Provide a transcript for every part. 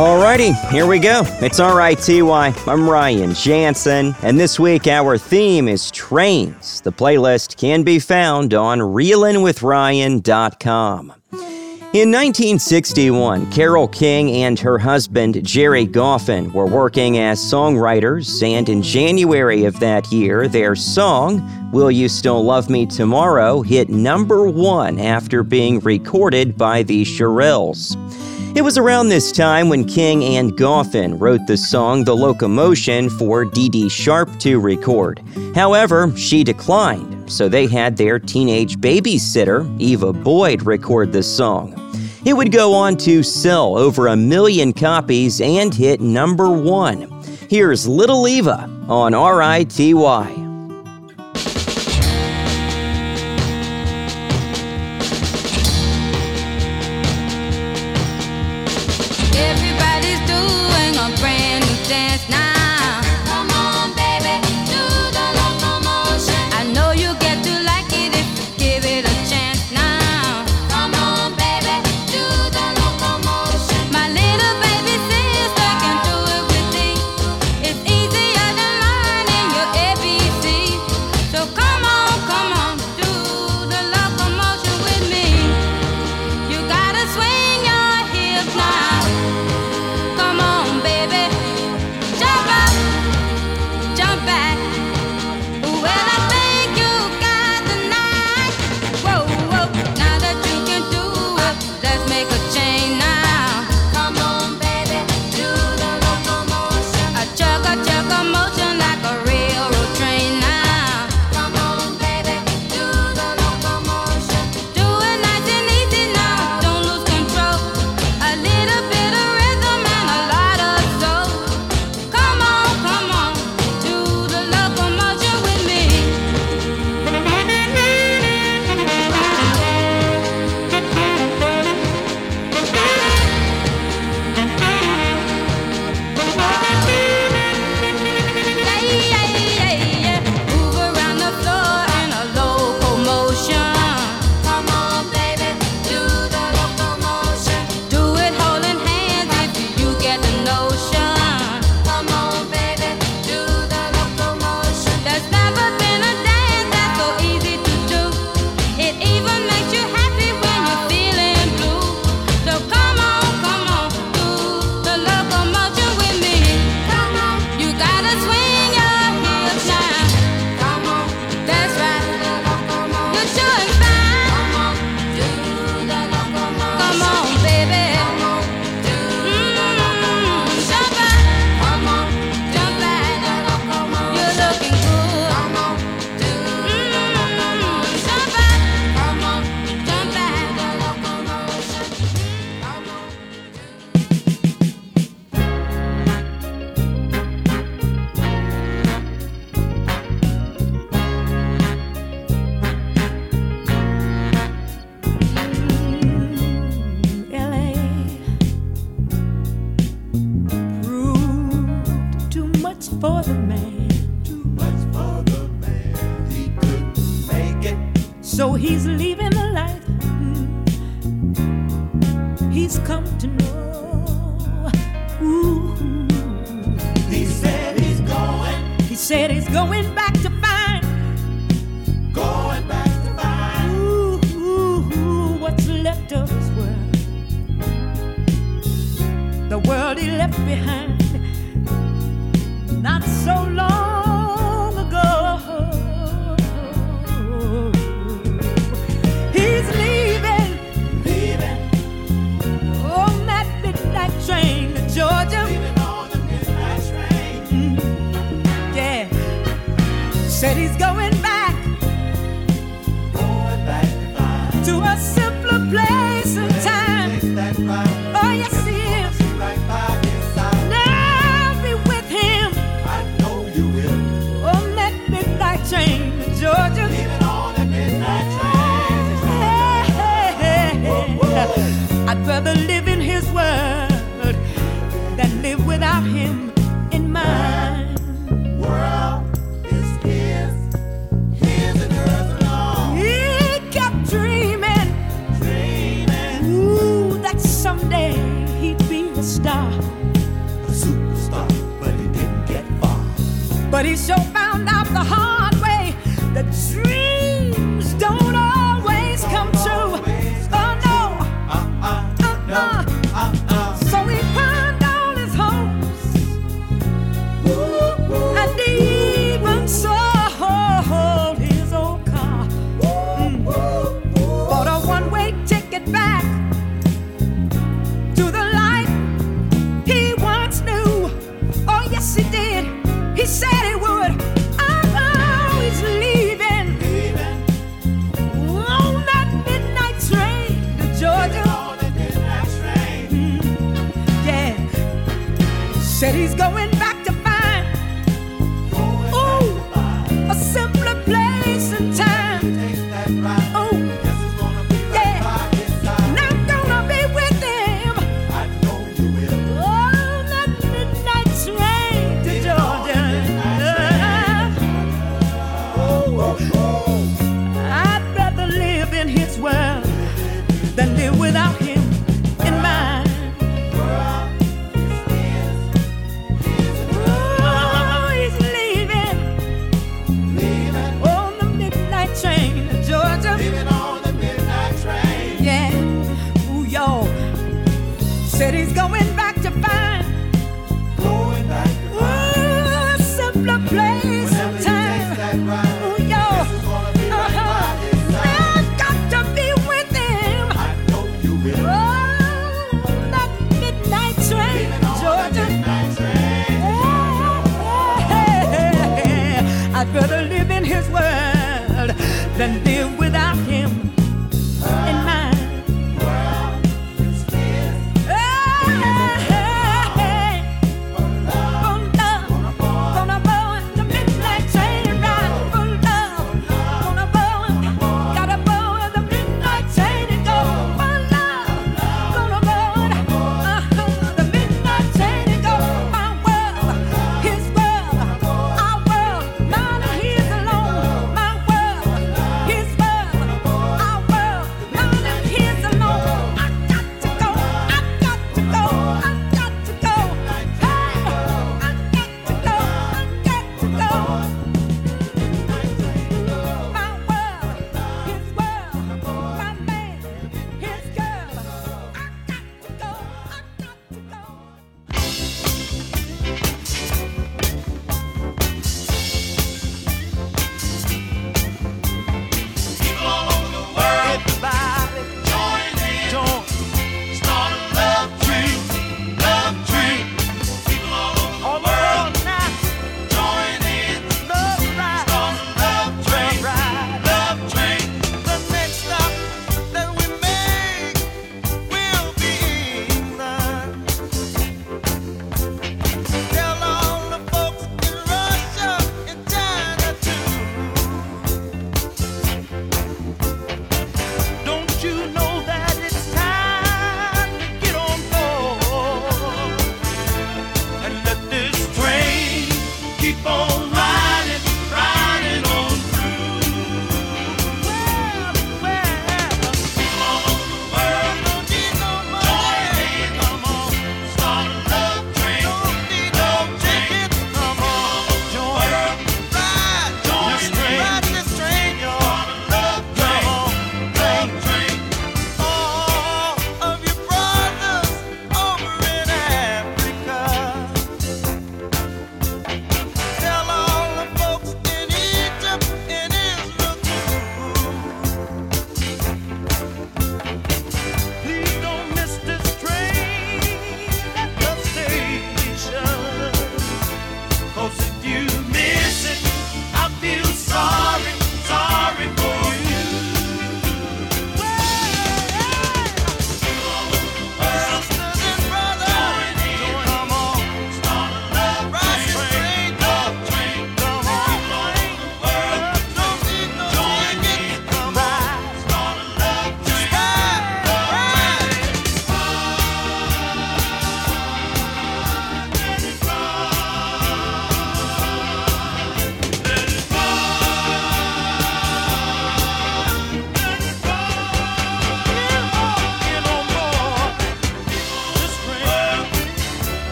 Alrighty, here we go. It's RITY. I'm Ryan Jansen, and this week our theme is trains. The playlist can be found on reelinwithryan.com. In 1961, Carole King and her husband Gerry Goffin were working as songwriters, and in January of that year, their song, Will You Still Love Me Tomorrow, hit number one after being recorded by the Shirelles. It was around this time when King and Goffin wrote the song The Locomotion for Dee Dee Sharp to record. However, she declined, so they had their teenage babysitter, Eva Boyd, record the song. It would go on to sell over a million copies and hit number one. Here's Little Eva on RITY.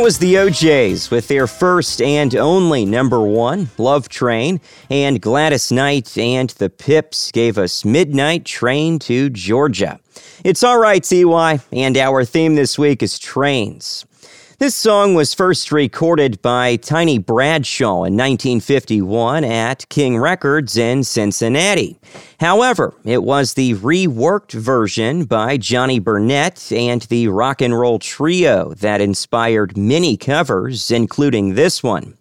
That was the O'Jays with their first and only number one, Love Train, and Gladys Knight and the Pips gave us Midnight Train to Georgia. It's all right, CY, and our theme this week is trains. This song was first recorded by Tiny Bradshaw in 1951 at King Records in Cincinnati. However, it was the reworked version by Johnny Burnette and the Rock and Roll Trio that inspired many covers, including this one.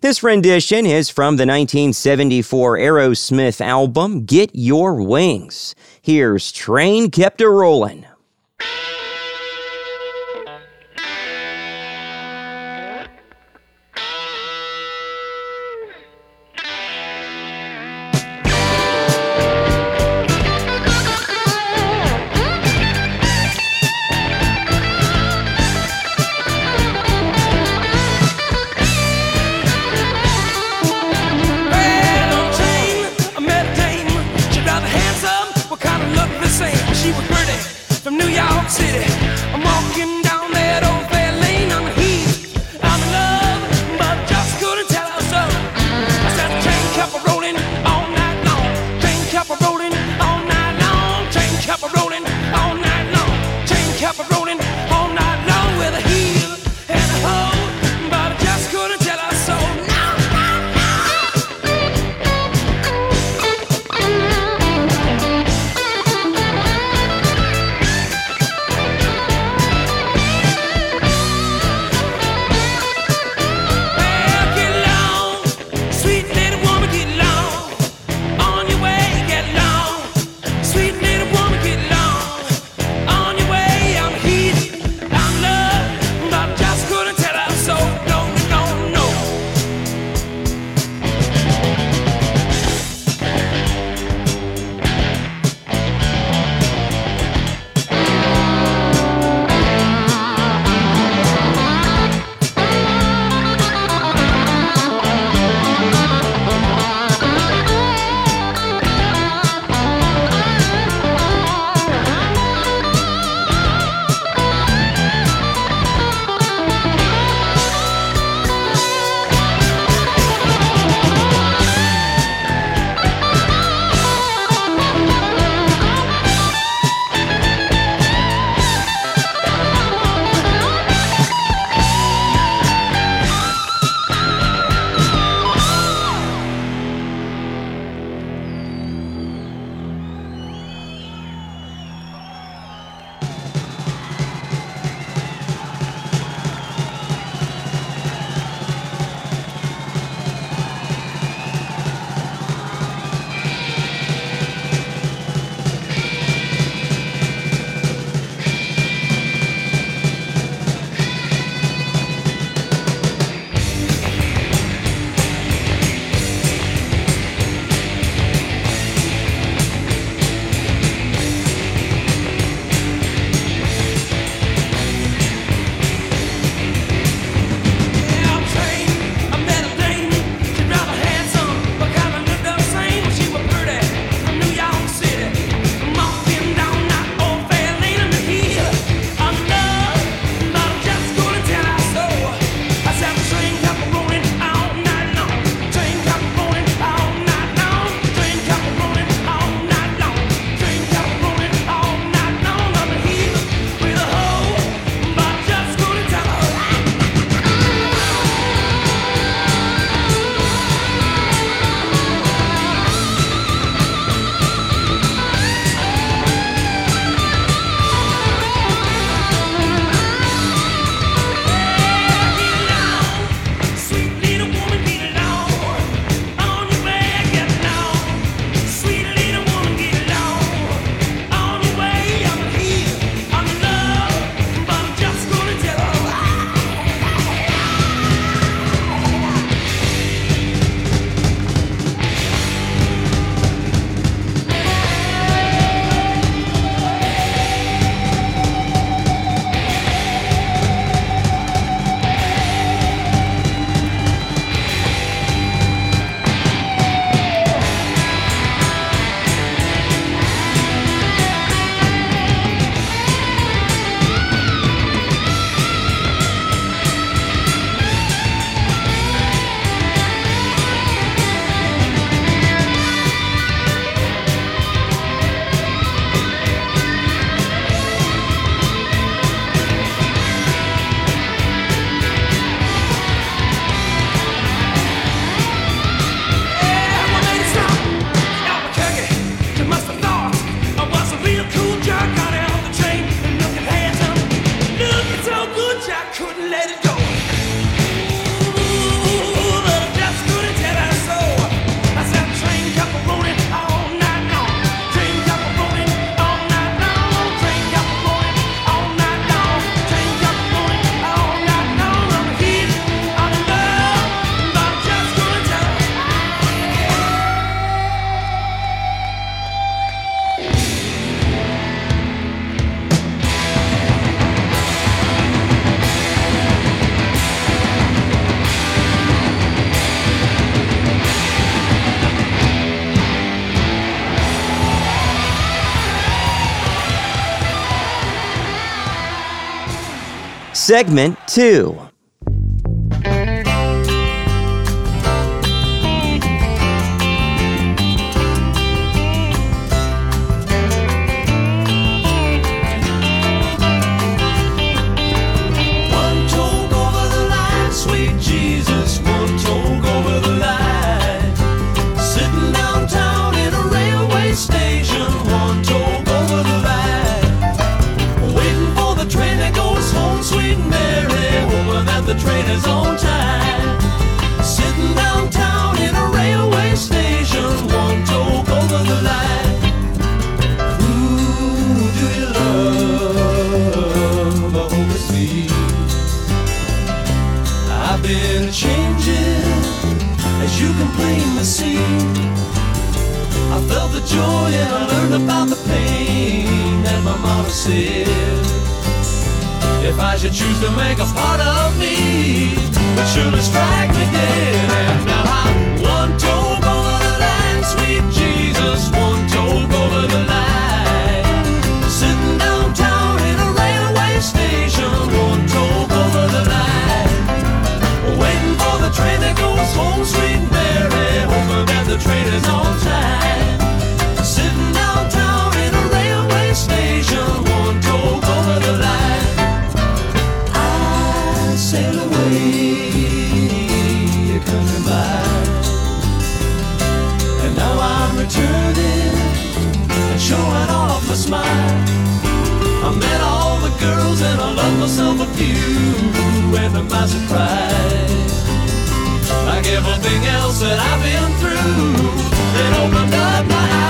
This rendition is from the 1974 Aerosmith album Get Your Wings. Here's Train Kept a Rollin'. segment two. of you and to my surprise. Like everything else that I've been through, it opened up my eyes.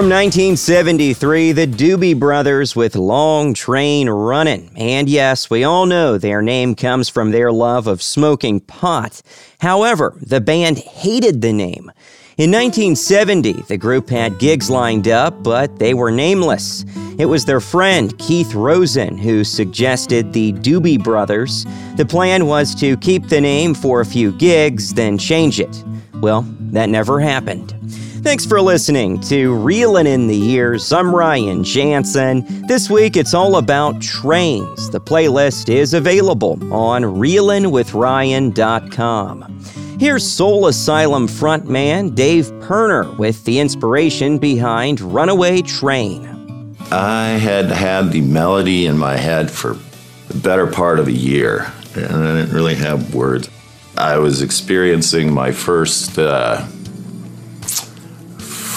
From 1973, the Doobie Brothers with Long Train Runnin'. And yes, we all know their name comes from their love of smoking pot. However, the band hated the name. In 1970, the group had gigs lined up, but they were nameless. It was their friend Keith Rosen who suggested the Doobie Brothers. The plan was to keep the name for a few gigs, then change it. Well, that never happened. Thanks for listening to Reelin' in the Years. I'm Ryan Jansen. This week it's all about trains. The playlist is available on reelinwithryan.com. Here's Soul Asylum frontman Dave Pirner with the inspiration behind Runaway Train. I had had the melody in my head for the better part of a year, and I didn't really have words. I was experiencing my first uh,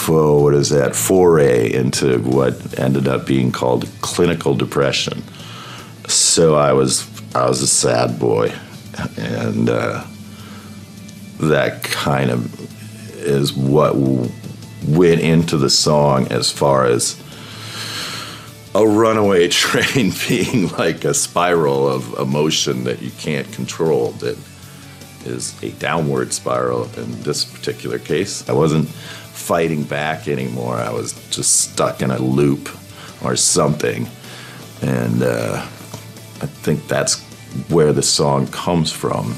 oh, what is that foray into what ended up being called clinical depression. So I was I was a sad boy, and uh, that kind of is what went into the song as far as a runaway train being like a spiral of emotion that you can't control that is a downward spiral in this particular case. I wasn't fighting back anymore. I was just stuck in a loop or something. And uh, I think that's where the song comes from.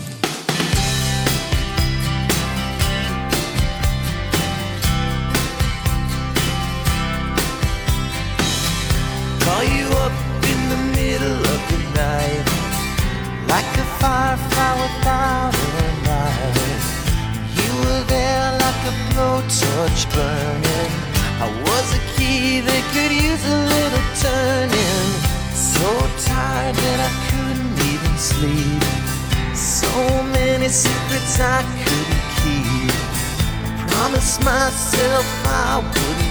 Myself I wouldn't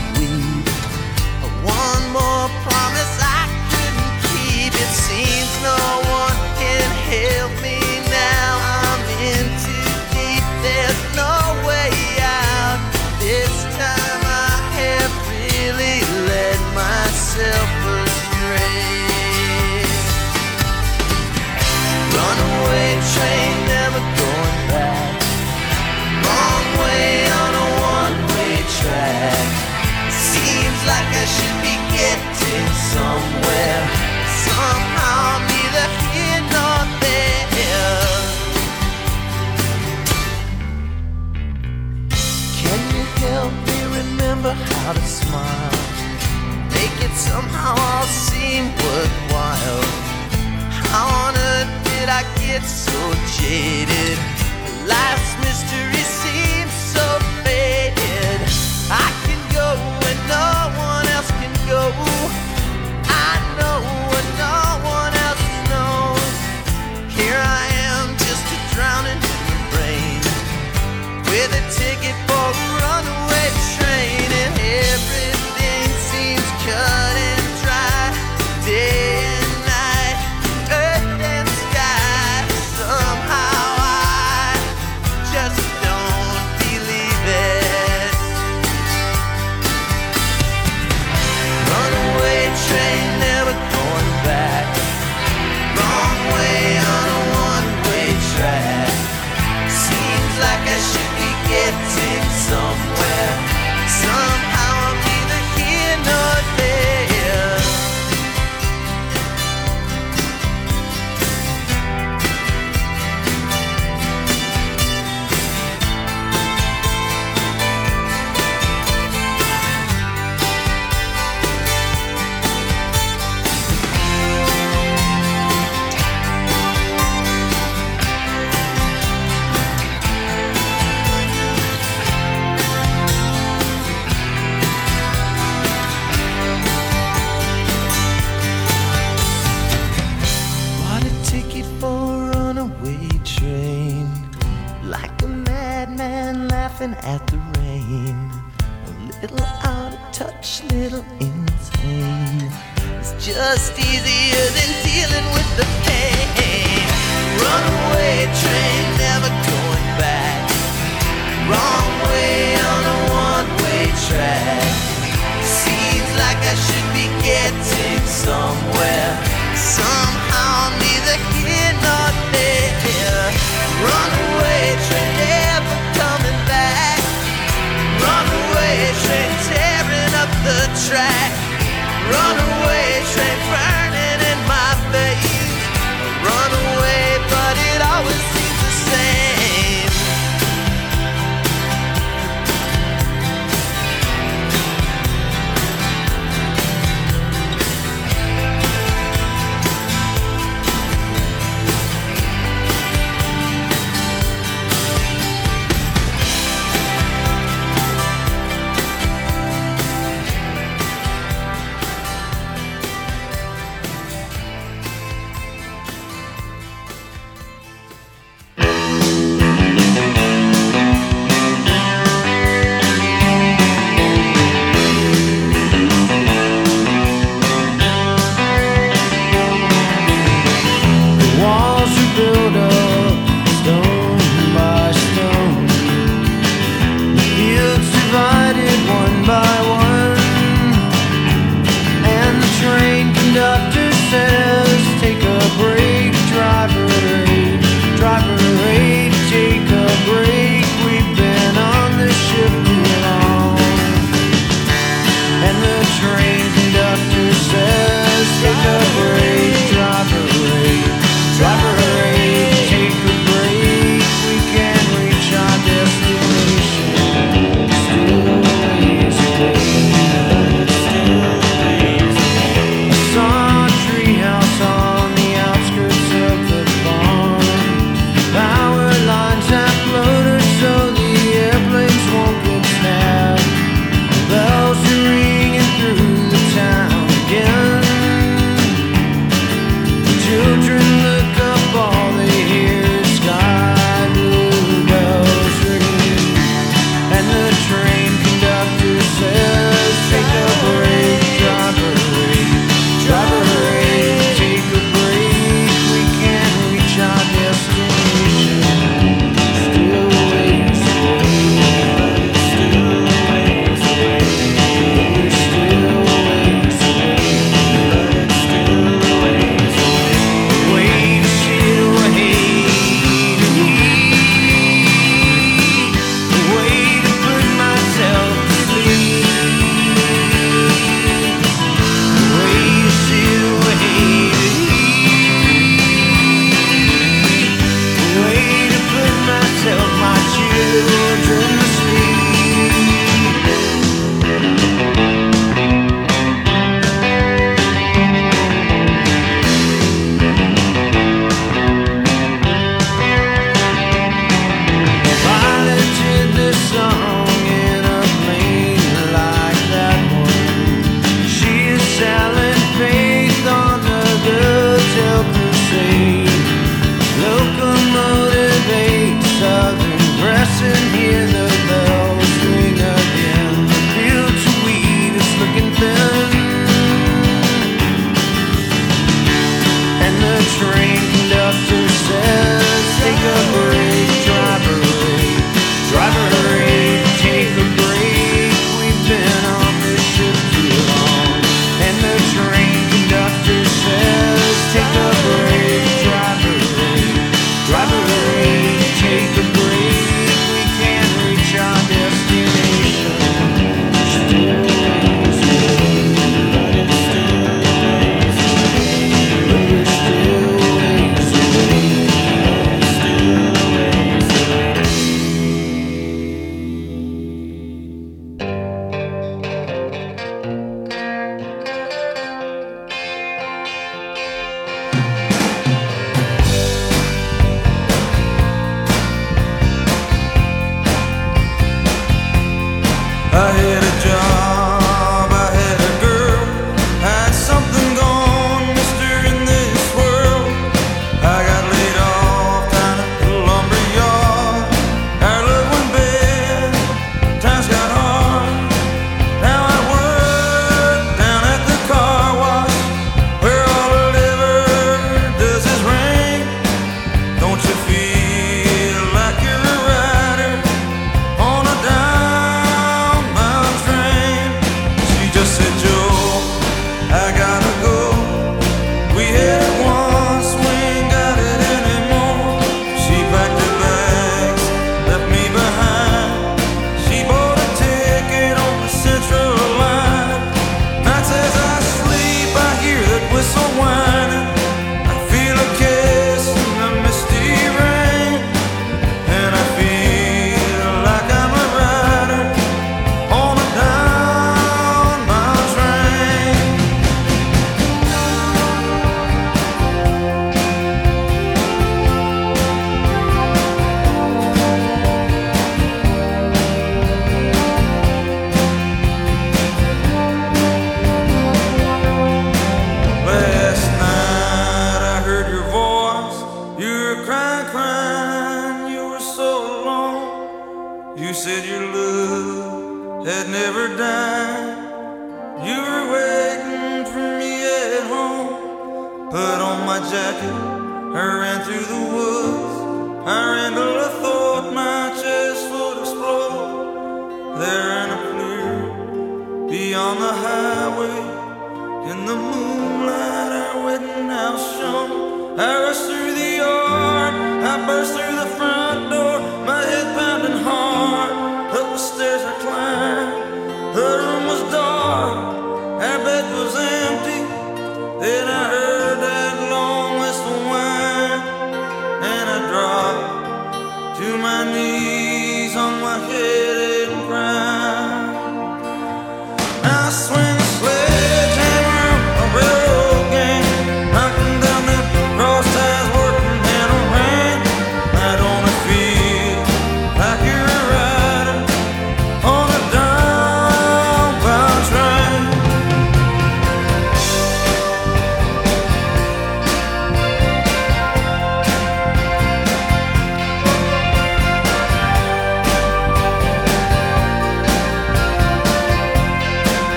remember how to smile? Make it somehow all seem worthwhile. How on earth did I get so jaded? Life's mystery seems so faded. I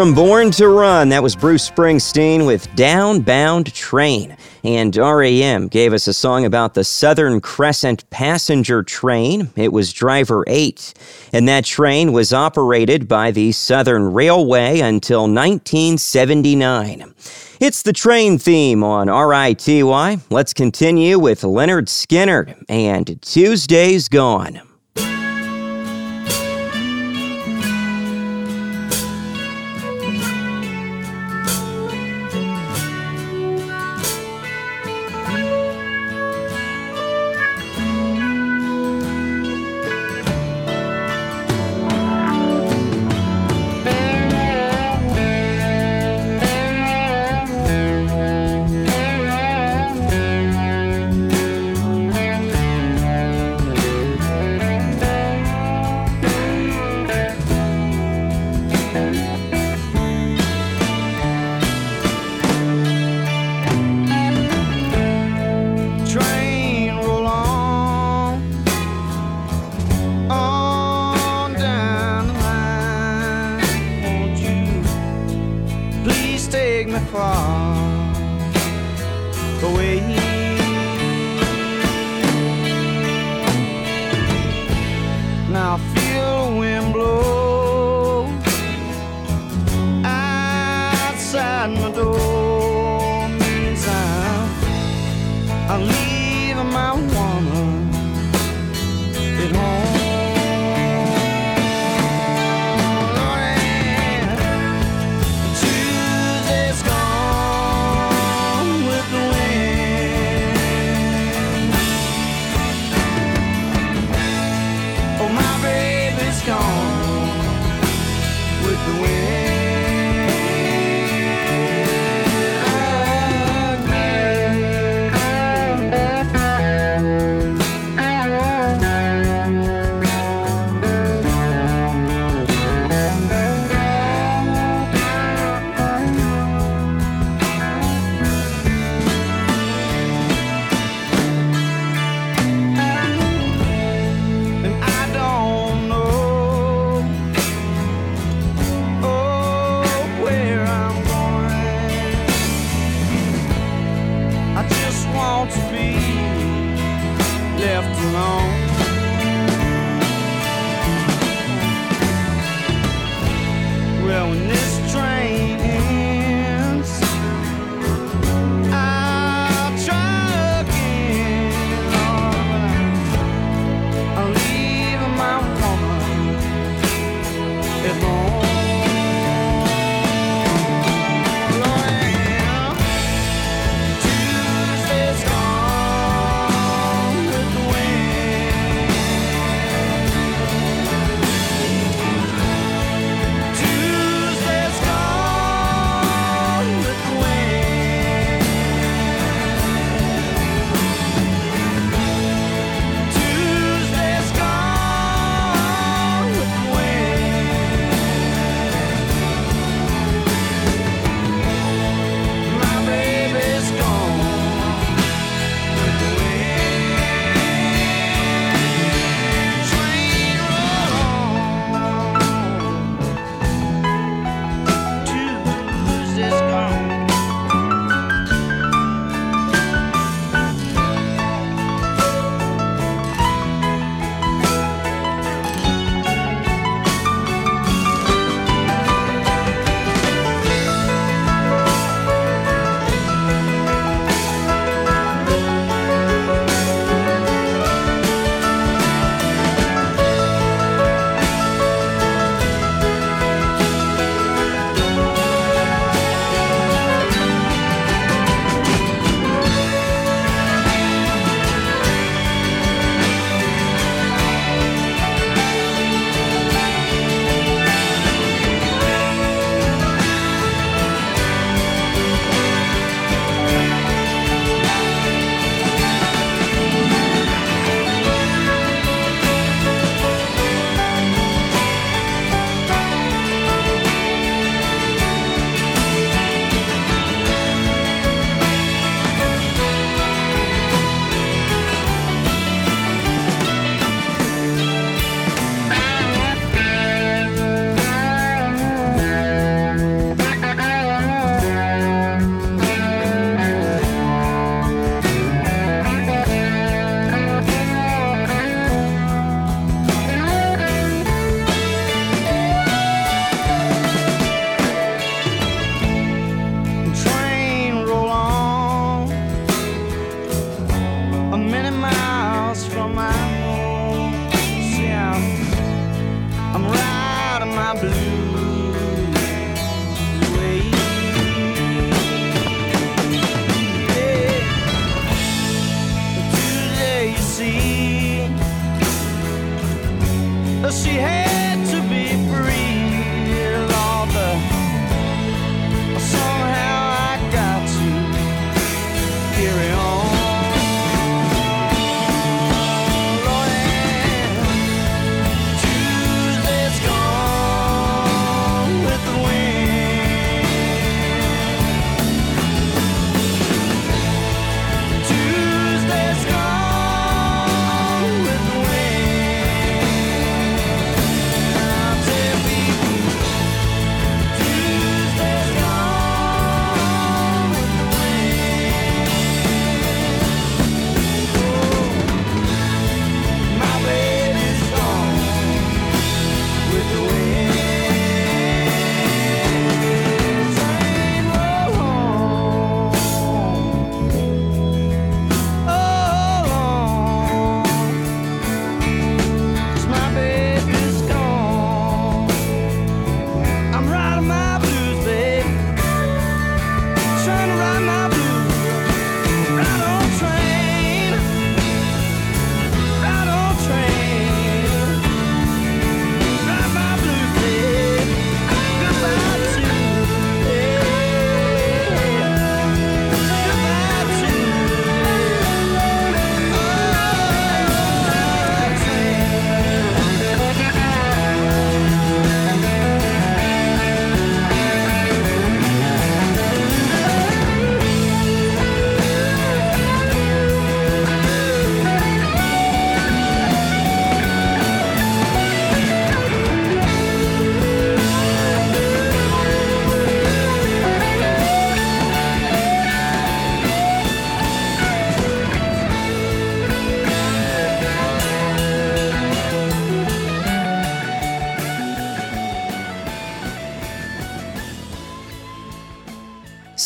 From Born to Run, that was Bruce Springsteen with Downbound Train. And REM gave us a song about the Southern Crescent passenger train. It was Driver 8. And that train was operated by the Southern Railway until 1979. It's the train theme on RITY. Let's continue with Lynyrd Skynyrd and Tuesday's Gone.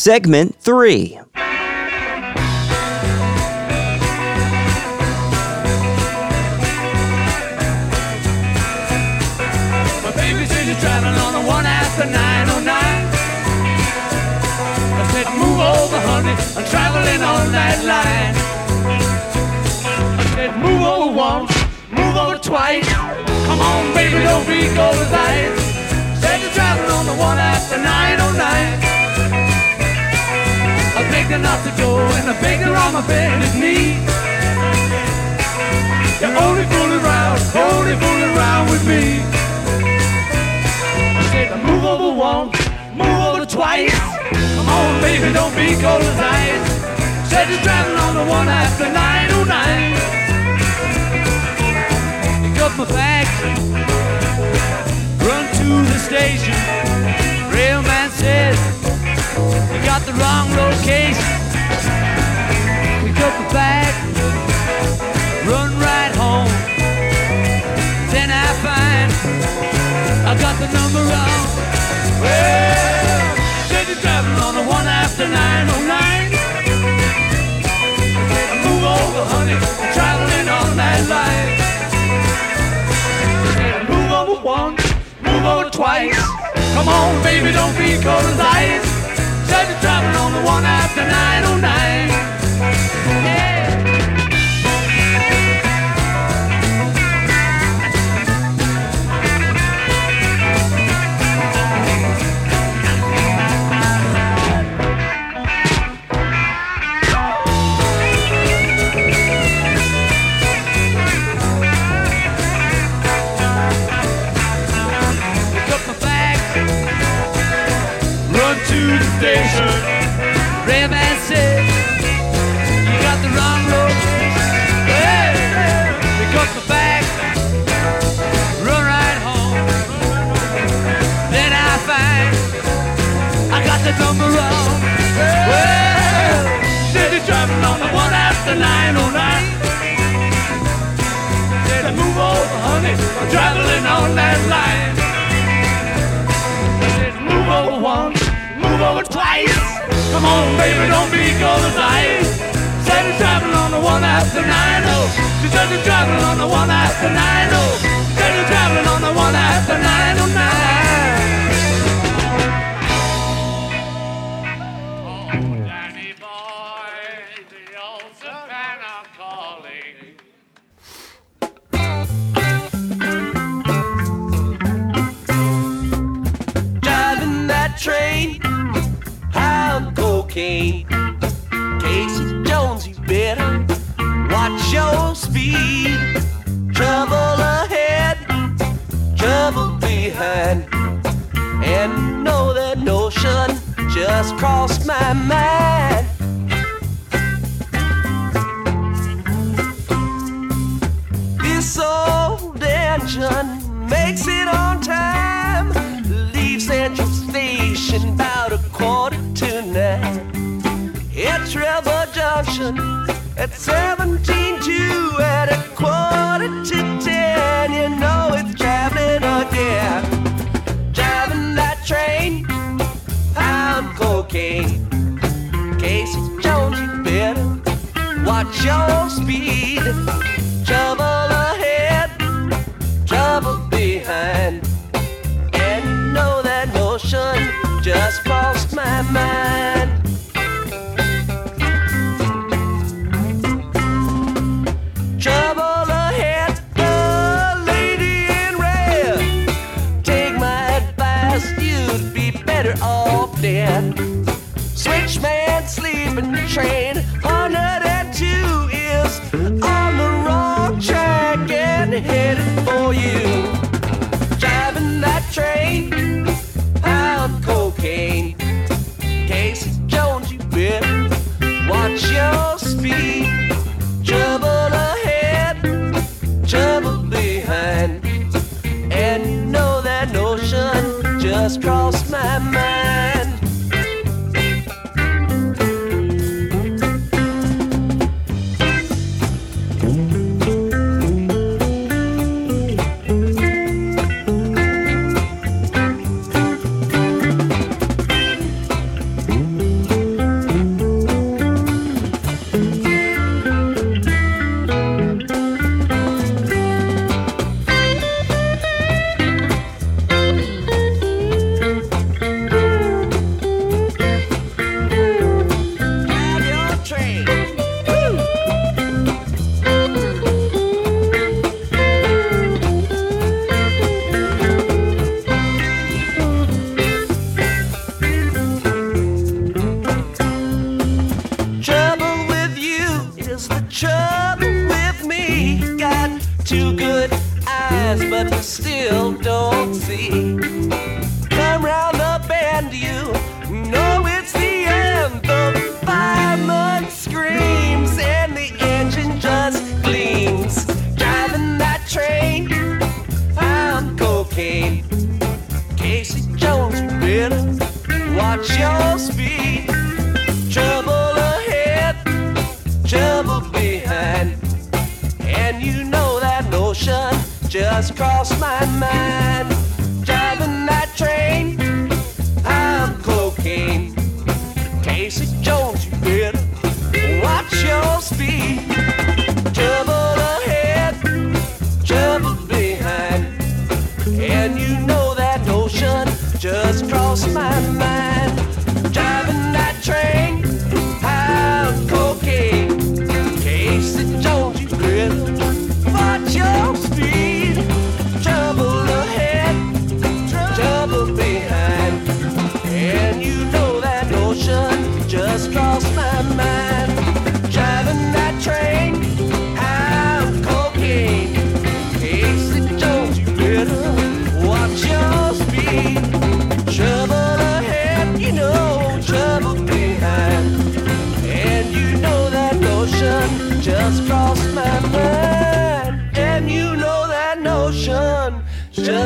Oh over, three. I'm traveling on that line. I said, move over once, move over twice. Come on, baby, don't be. Said you're traveling on the one after 909. Not to go, and begged her on my bended knee. You're only fooling around, only fooling around with me. I said, move over once, move over twice. Come on, baby, don't be cold as ice. Said you're driving on the one after 909. Pick up my bags, run to the station. Railman says, you got the wrong location. Pick up the bag, run right home. Then I find I got the number wrong. Well, said you're traveling on the one after 909. Move over, honey, I'm traveling on that line. Move over once, move over twice. Come on, baby, don't be cold as ice. You're traveling on the one after 909. Yeah. Station. Said, You got the wrong location. Hey, pick up run right home. Then I find I got the number wrong. Well, driving on the one after 909. Said move honey, traveling on that line. Come on, baby, don't be cold as ice. Oh. Said you're traveling on the one after 90. She said you're traveling on the one after 90. Said you're traveling on the one after 909.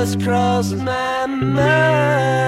Just crossed my mind.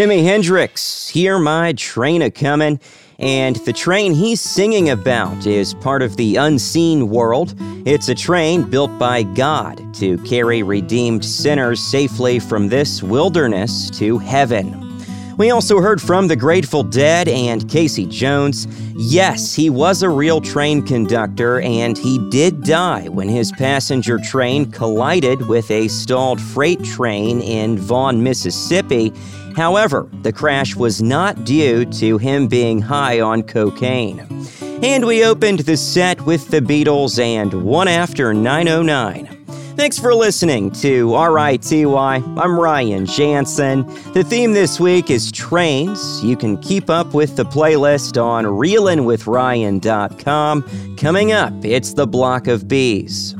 Jimi Hendrix, Hear My Train a Comin'. And the train he's singing about is part of the unseen world. It's a train built by God to carry redeemed sinners safely from this wilderness to heaven. We also heard from the Grateful Dead and Casey Jones. Yes, he was a real train conductor, and he did die when his passenger train collided with a stalled freight train in Vaughan, Mississippi. However, the crash was not due to him being high on cocaine. And we opened the set with the Beatles and One After 909. Thanks for listening to RITY. I'm Ryan Jansen. The theme this week is trains. You can keep up with the playlist on reelinwithryan.com. Coming up, it's the Block of B's.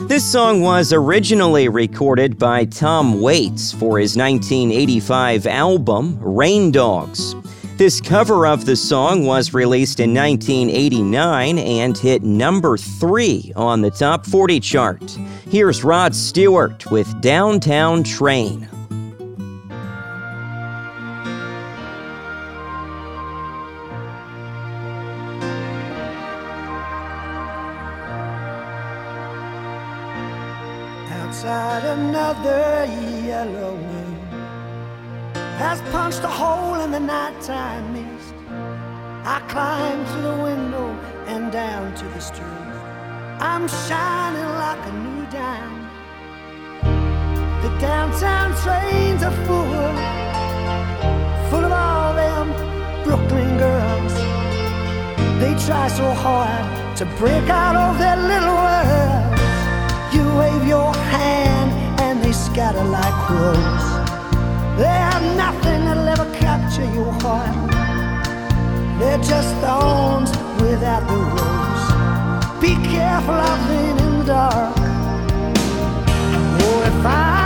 This song was originally recorded by Tom Waits for his 1985 album, Rain Dogs. This cover of the song was released in 1989 and hit number three on the top 40 chart. Here's Rod Stewart with Downtown Train. Punched a hole in the nighttime mist. I climbed through the window and down to the street. I'm shining like a new dime. The downtown trains are full, full of all them Brooklyn girls. They try so hard to break out of their little worlds. You wave your hand and they scatter like crows. They have nothing that'll ever capture your heart. They're just thorns without the rose. Be careful of them in the dark. Oh, if I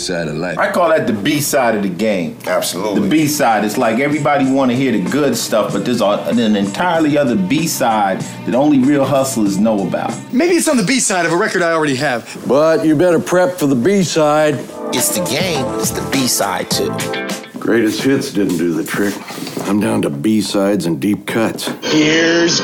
side of life. I call that the B side of the game. Absolutely. The B side. It's like everybody want to hear the good stuff, but there's a, an entirely other B side that only real hustlers know about. Maybe it's on the B side of a record I already have. But you better prep for the B side. It's the game. It's the B side too. Greatest hits didn't do the trick. I'm down to B sides and deep cuts. Here's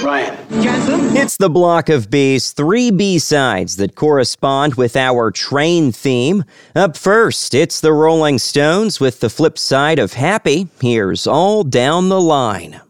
It's the block of B's three B sides that correspond with our train theme. Up first, it's the Rolling Stones with the flip side of Happy. Here's All Down the Line.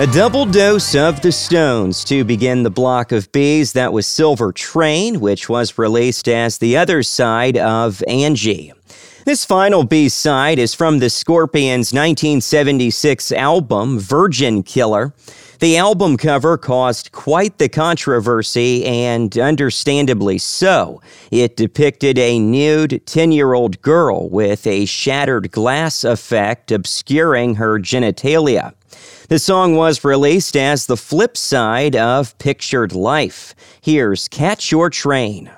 A double dose of the Stones to begin the block of B's. That was Silver Train, which was released as the other side of Angie. This final B side is from the Scorpions' 1976 album, Virgin Killer. The album cover caused quite the controversy, and understandably so. It depicted a nude 10 year old girl with a shattered glass effect obscuring her genitalia. The song was released as the flip side of Pictured Life. Here's Catch Your Train.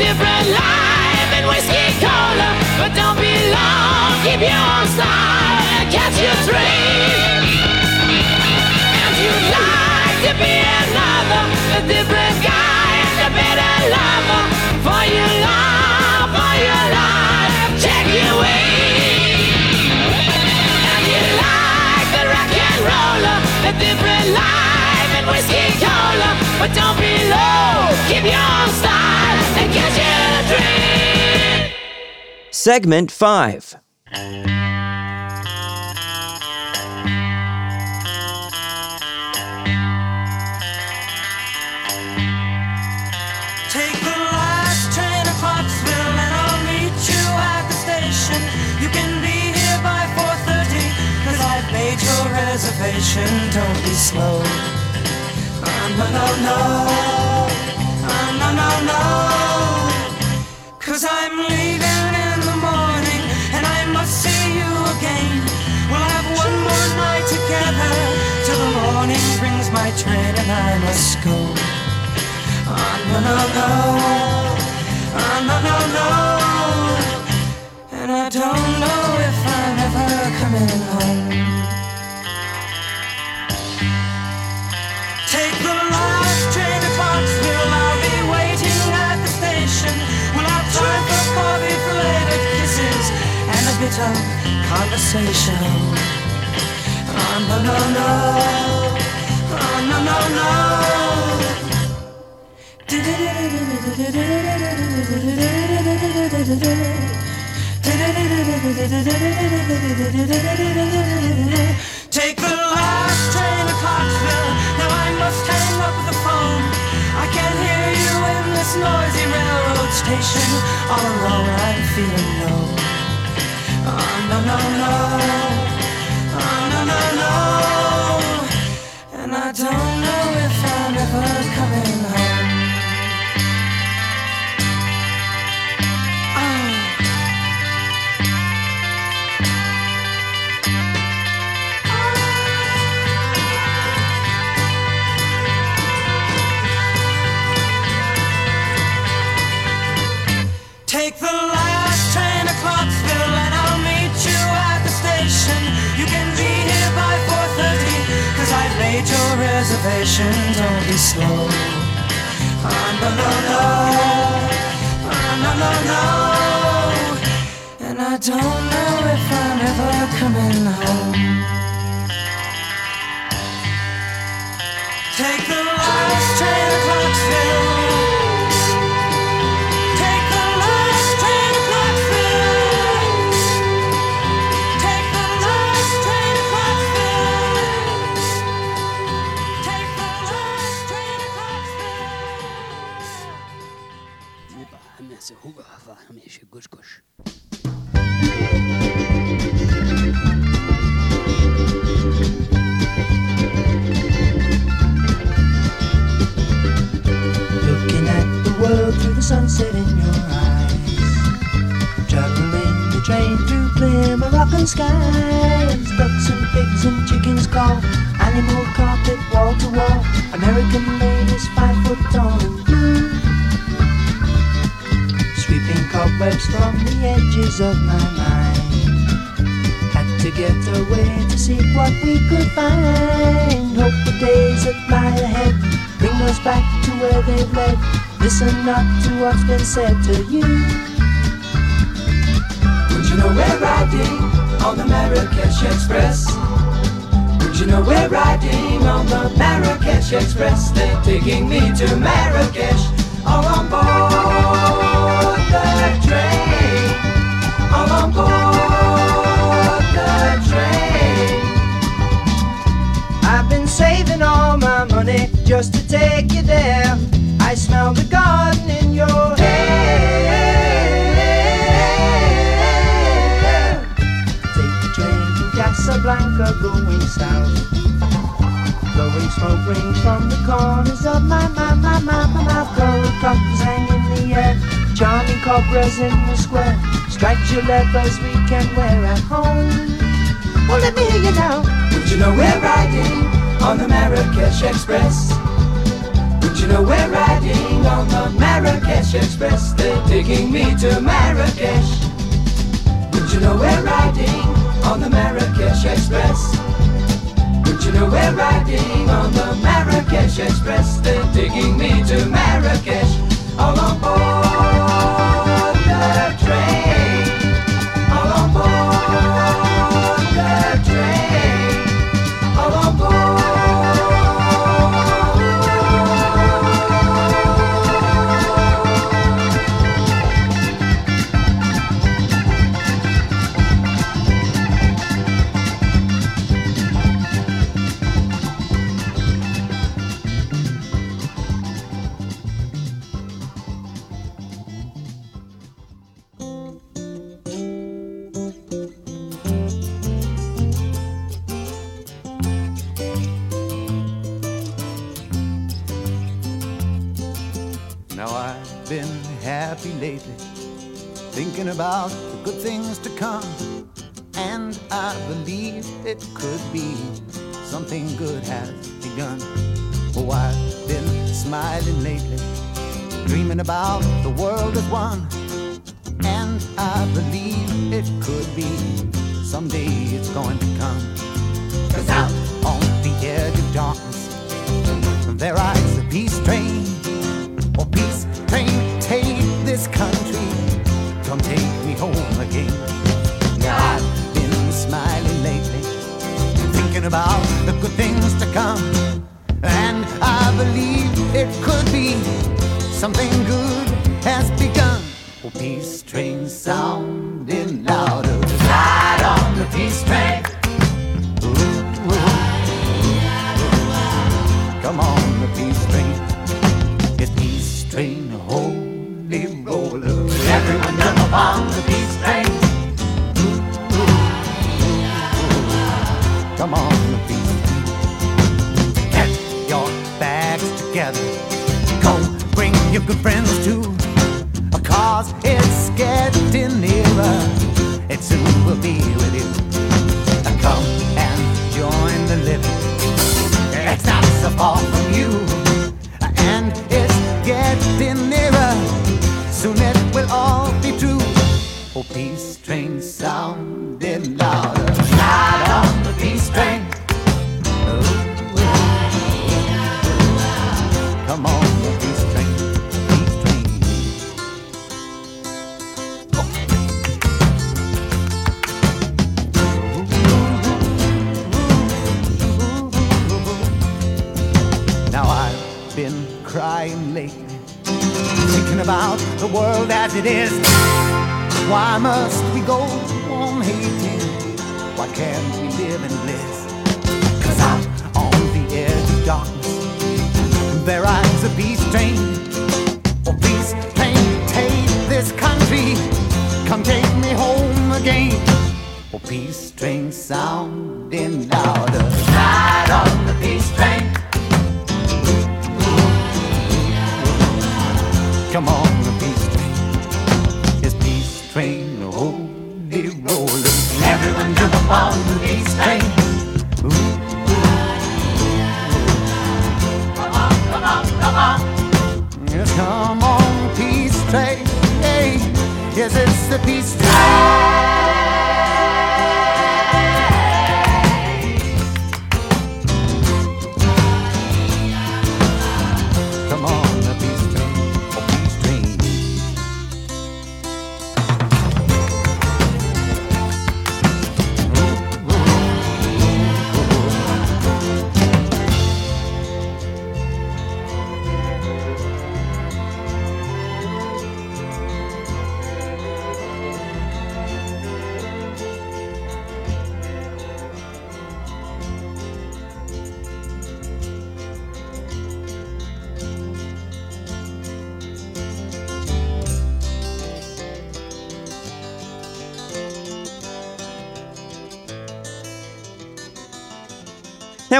Different life and whiskey cola, but don't be long. Keep your style and catch your train. And you'd like to be another, a different guy and a better lover for your love, but don't be low. Keep your style and catch your dream. Segment 5. Take the last train to Clarksville and I'll meet you at the station. You can be here by 4.30 cause I've made your reservation. Don't be slow. No, no, no. No, no, I'm leaving in the morning and I must see you again. We'll have one more night together till the morning brings my train and I must go. Ah, oh, no, no, no. Oh, ah, no, no, no. And I don't know of conversation. Oh, no, no, no. Oh, no, no, no. Take the last train to Clarksville. Now I must hang up the phone. I can't hear you in this noisy railroad station. All alone, I'm feeling low. No, no, no. Oh, no, no, no. And I don't reservation. Don't be slow. Oh, no, no, no. Oh, no, no, no. And I don't know if I'm ever coming home. Sunset in your eyes. Traveling the train through clear Moroccan skies. Ducks and pigs and chickens call. Animal carpet wall to wall. American ladies five foot tall and blue. Sweeping cobwebs from the edges of my mind. Had to get away to seek what we could find. Hope the days that lie ahead bring us back to where they've led. Listen not to what's been said to you. Would you know we're riding on the Marrakesh Express? Would you know we're riding on the Marrakesh Express? They're taking me to Marrakesh, all on board the train, all on board the train. I've been saving all my money just to take you there. I smell the garden in your hair. Take the train from Casablanca going south. Blowing smoke rings from the corners of my, my, my, my, my mouth. Gold buttons hang in the air. Charming cobras in the square. Striped your leathers we can wear at home. Well, let me hear you now. Would you know we're riding on the Marrakesh Express? Know we're riding on the Marrakesh Express? They're taking me to Marrakesh. Would you know we're riding on the Marrakesh Express? Would you know we're riding on the Marrakesh Express? They're taking me to Marrakesh. All on board the train. About the good things to come. And I believe it could be something good has begun. Oh, I've been smiling lately, dreaming about the world as one. And I believe it could be someday it's going to come. Cause out on the edge of darkness, there rides Now I've been smiling lately, thinking about the good things to come. And I believe it could be something good has begun. Oh, peace train sounding louder. Ride on the peace train. Good friends too. Cause it's getting nearer. It soon will be with you. Come and join the living. It's not so far from you. And it's getting nearer. Soon it will all be true. Oh, peace train sounding louder. Ride on the peace train. It is. Why must we go on hating? Why can't we live in bliss? Cause out on the edge of darkness, there rides a peace train. Oh, peace train, take this country, come take me home again. Oh, peace train sounding louder. Ride on the peace train. Come on, Hey,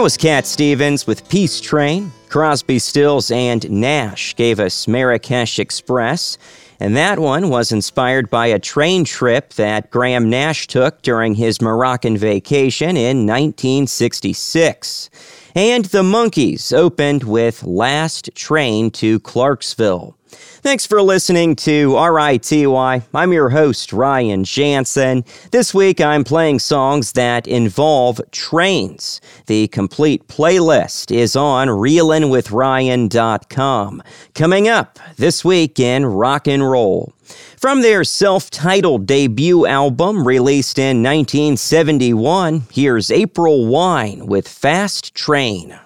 That was Cat Stevens with Peace Train. Crosby, Stills, and Nash gave us Marrakesh Express. And that one was inspired by a train trip that Graham Nash took during his Moroccan vacation in 1966. And the Monkees opened with Last Train to Clarksville. Thanks for listening to RITY. I'm your host, Ryan Jansen. This week I'm playing songs that involve trains. The complete playlist is on reelinwithryan.com. Coming up this week in rock and roll. From their self titled debut album released in 1971, here's April Wine with Fast Train.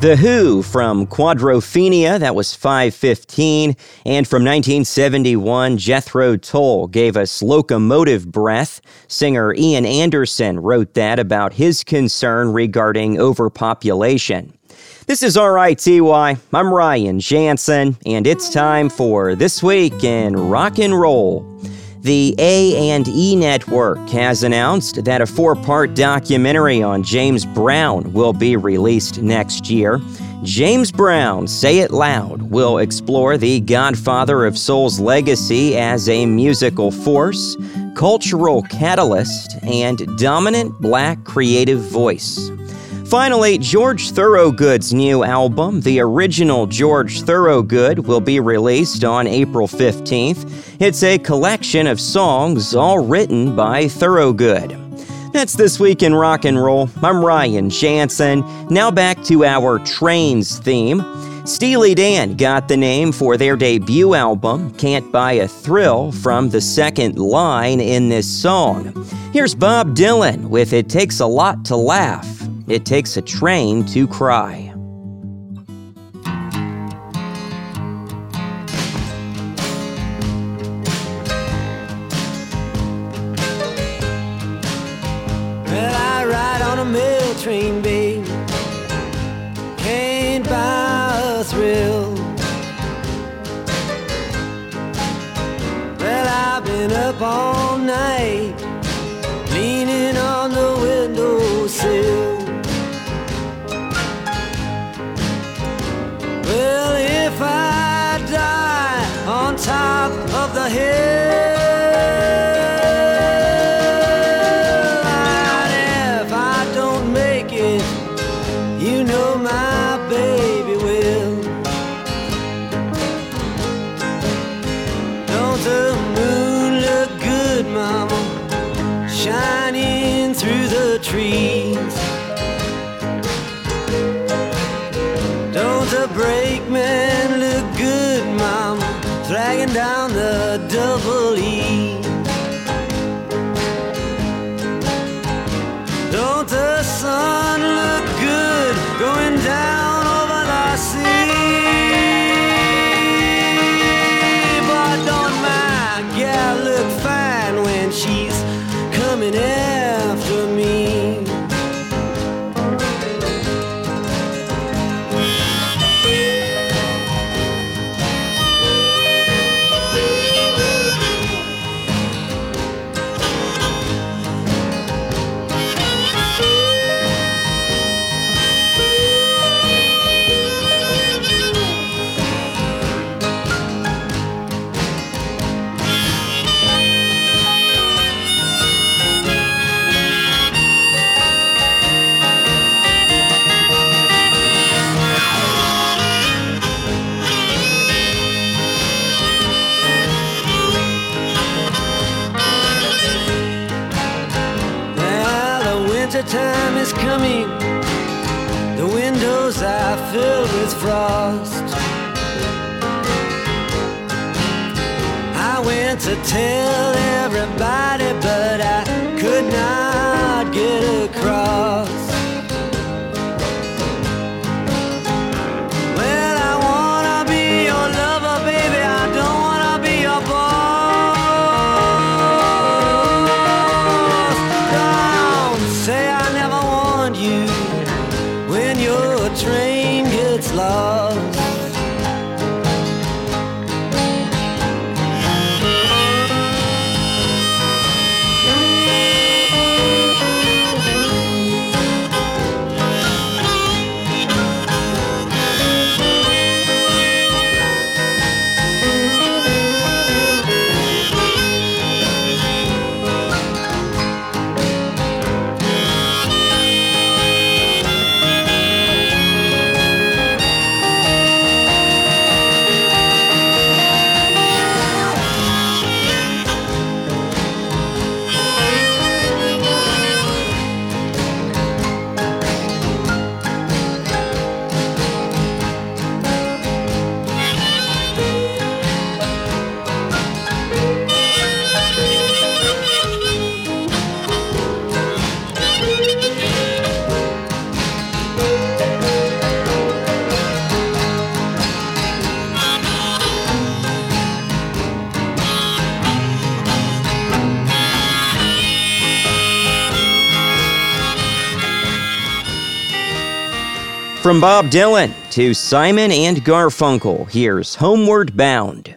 The Who from Quadrophenia, that was 515. And from 1971, Jethro Tull gave us Locomotive Breath. Singer Ian Anderson wrote that about his concern regarding overpopulation. This is RITY. I'm Ryan Jansen, and it's time for This Week in Rock and Roll. The A&E Network has announced that a four-part documentary on James Brown will be released next year. James Brown, Say It Loud, will explore the godfather of soul's legacy as a musical force, cultural catalyst, and dominant black creative voice. Finally, George Thorogood's new album, The Original George Thorogood, will be released on April 15th. It's a collection of songs all written by Thorogood. That's This Week in Rock and Roll. I'm Ryan Jansen. Now back to our Trains theme. Steely Dan got the name for their debut album, Can't Buy a Thrill, from the second line in this song. Here's Bob Dylan with It Takes a Lot to Laugh. It takes a train to cry. From Bob Dylan to Simon and Garfunkel, here's Homeward Bound.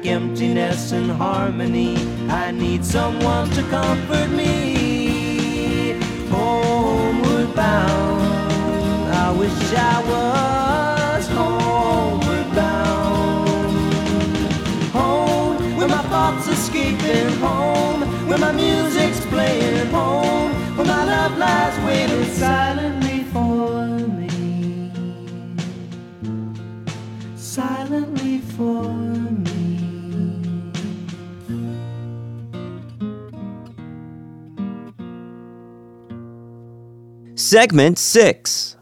like emptiness and harmony. I need someone to comfort me. Homeward bound, I wish I was homeward bound. Home, where my thoughts escaping, home, where my music's playing, home, where my love lies waiting silent. segment six.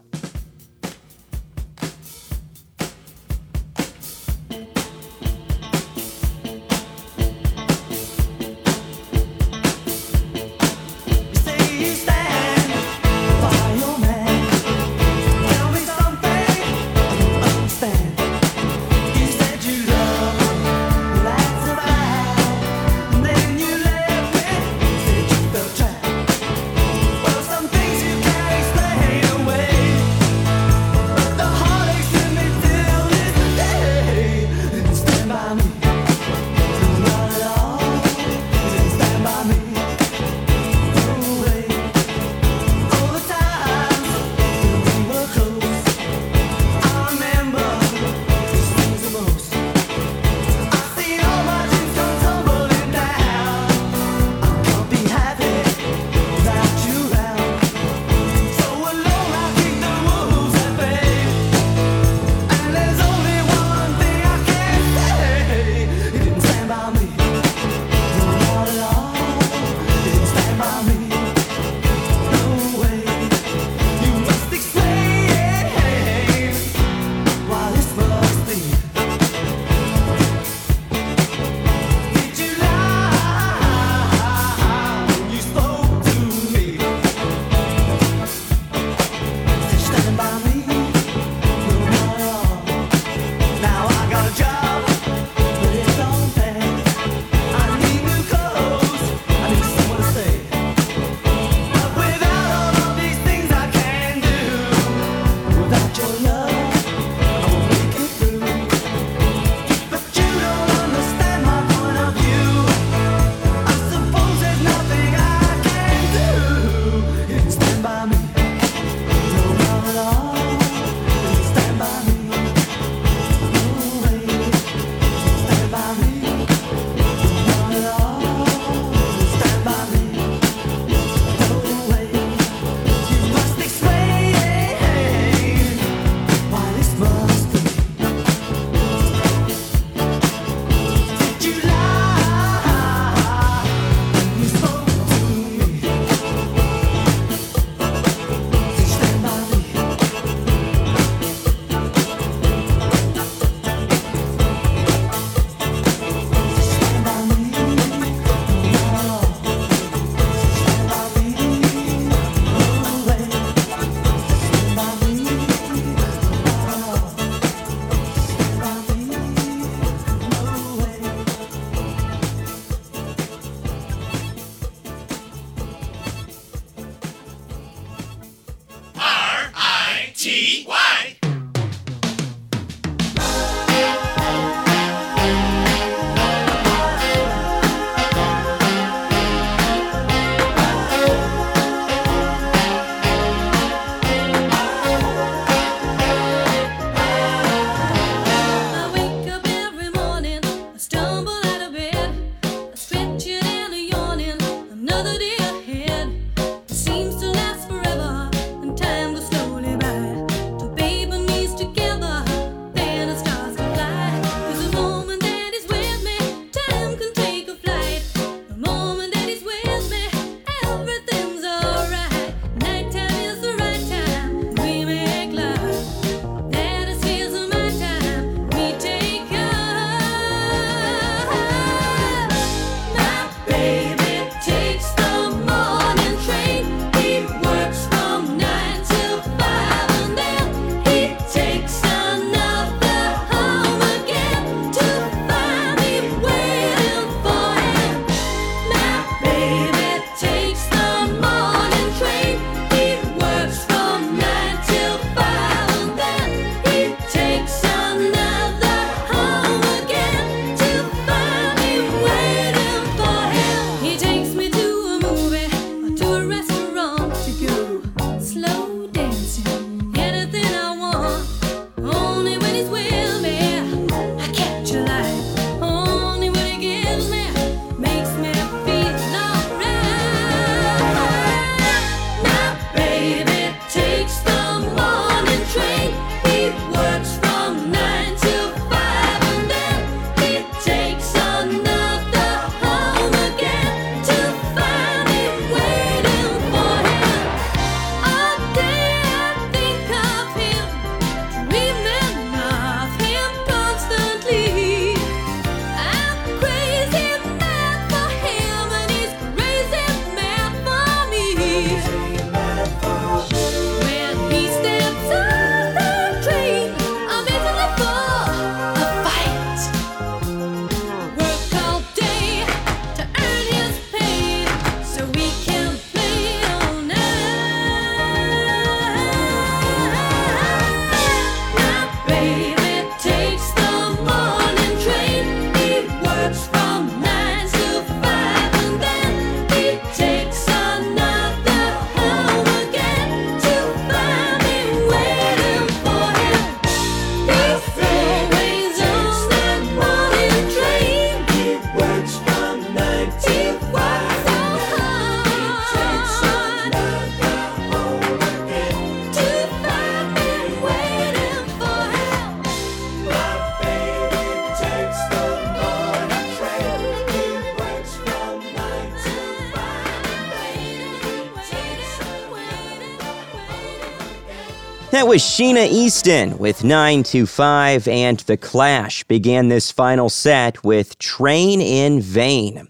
That was Sheena Easton with 925 and The Clash began this final set with Train in Vain.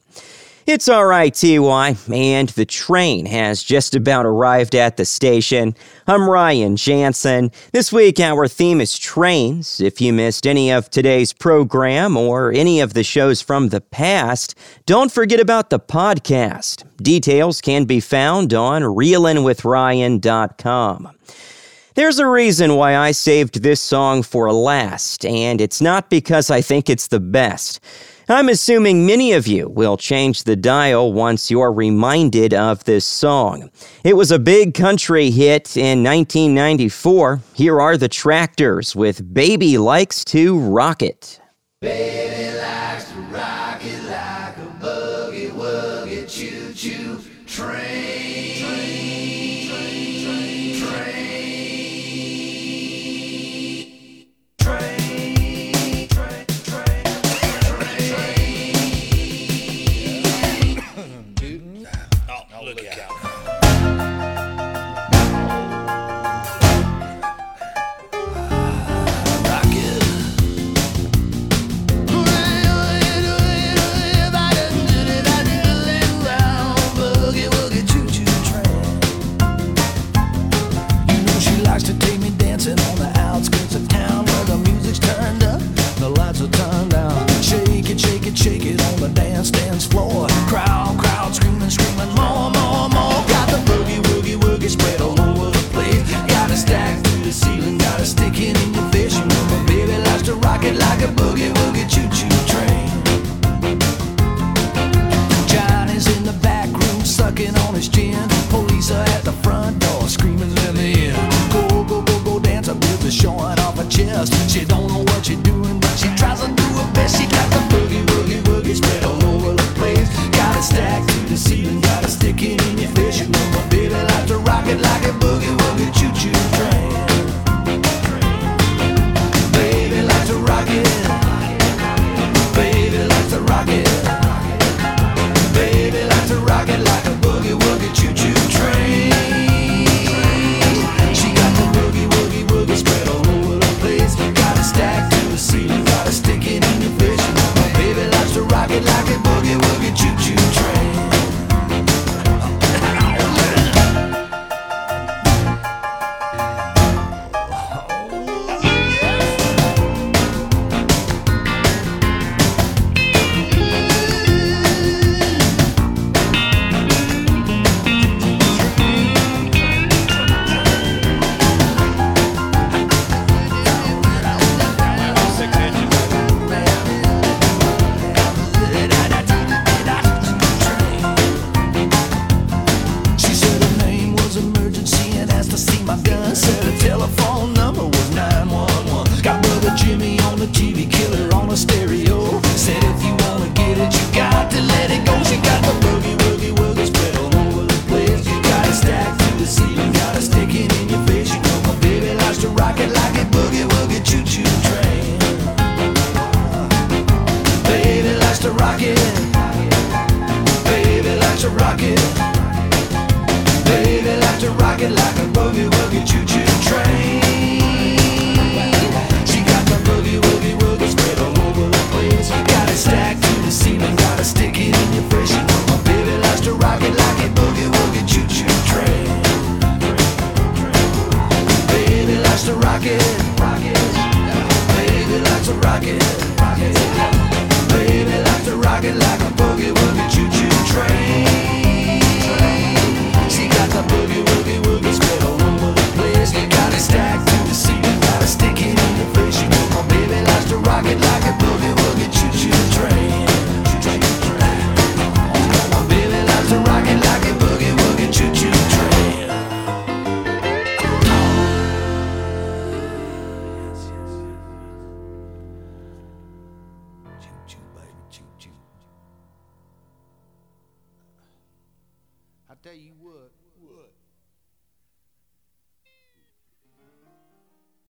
It's alright, TY, and the train has just about arrived at the station. I'm Ryan Jansen. This week, our theme is trains. If you missed any of today's program or any of the shows from the past, don't forget about the podcast. Details can be found on reelinwithryan.com. There's a reason why I saved this song for last, and it's not because I think it's the best. I'm assuming many of you will change the dial once you're reminded of this song. It was a big country hit in 1994. Here are the tractors with Baby Likes to Rock It. Baby likes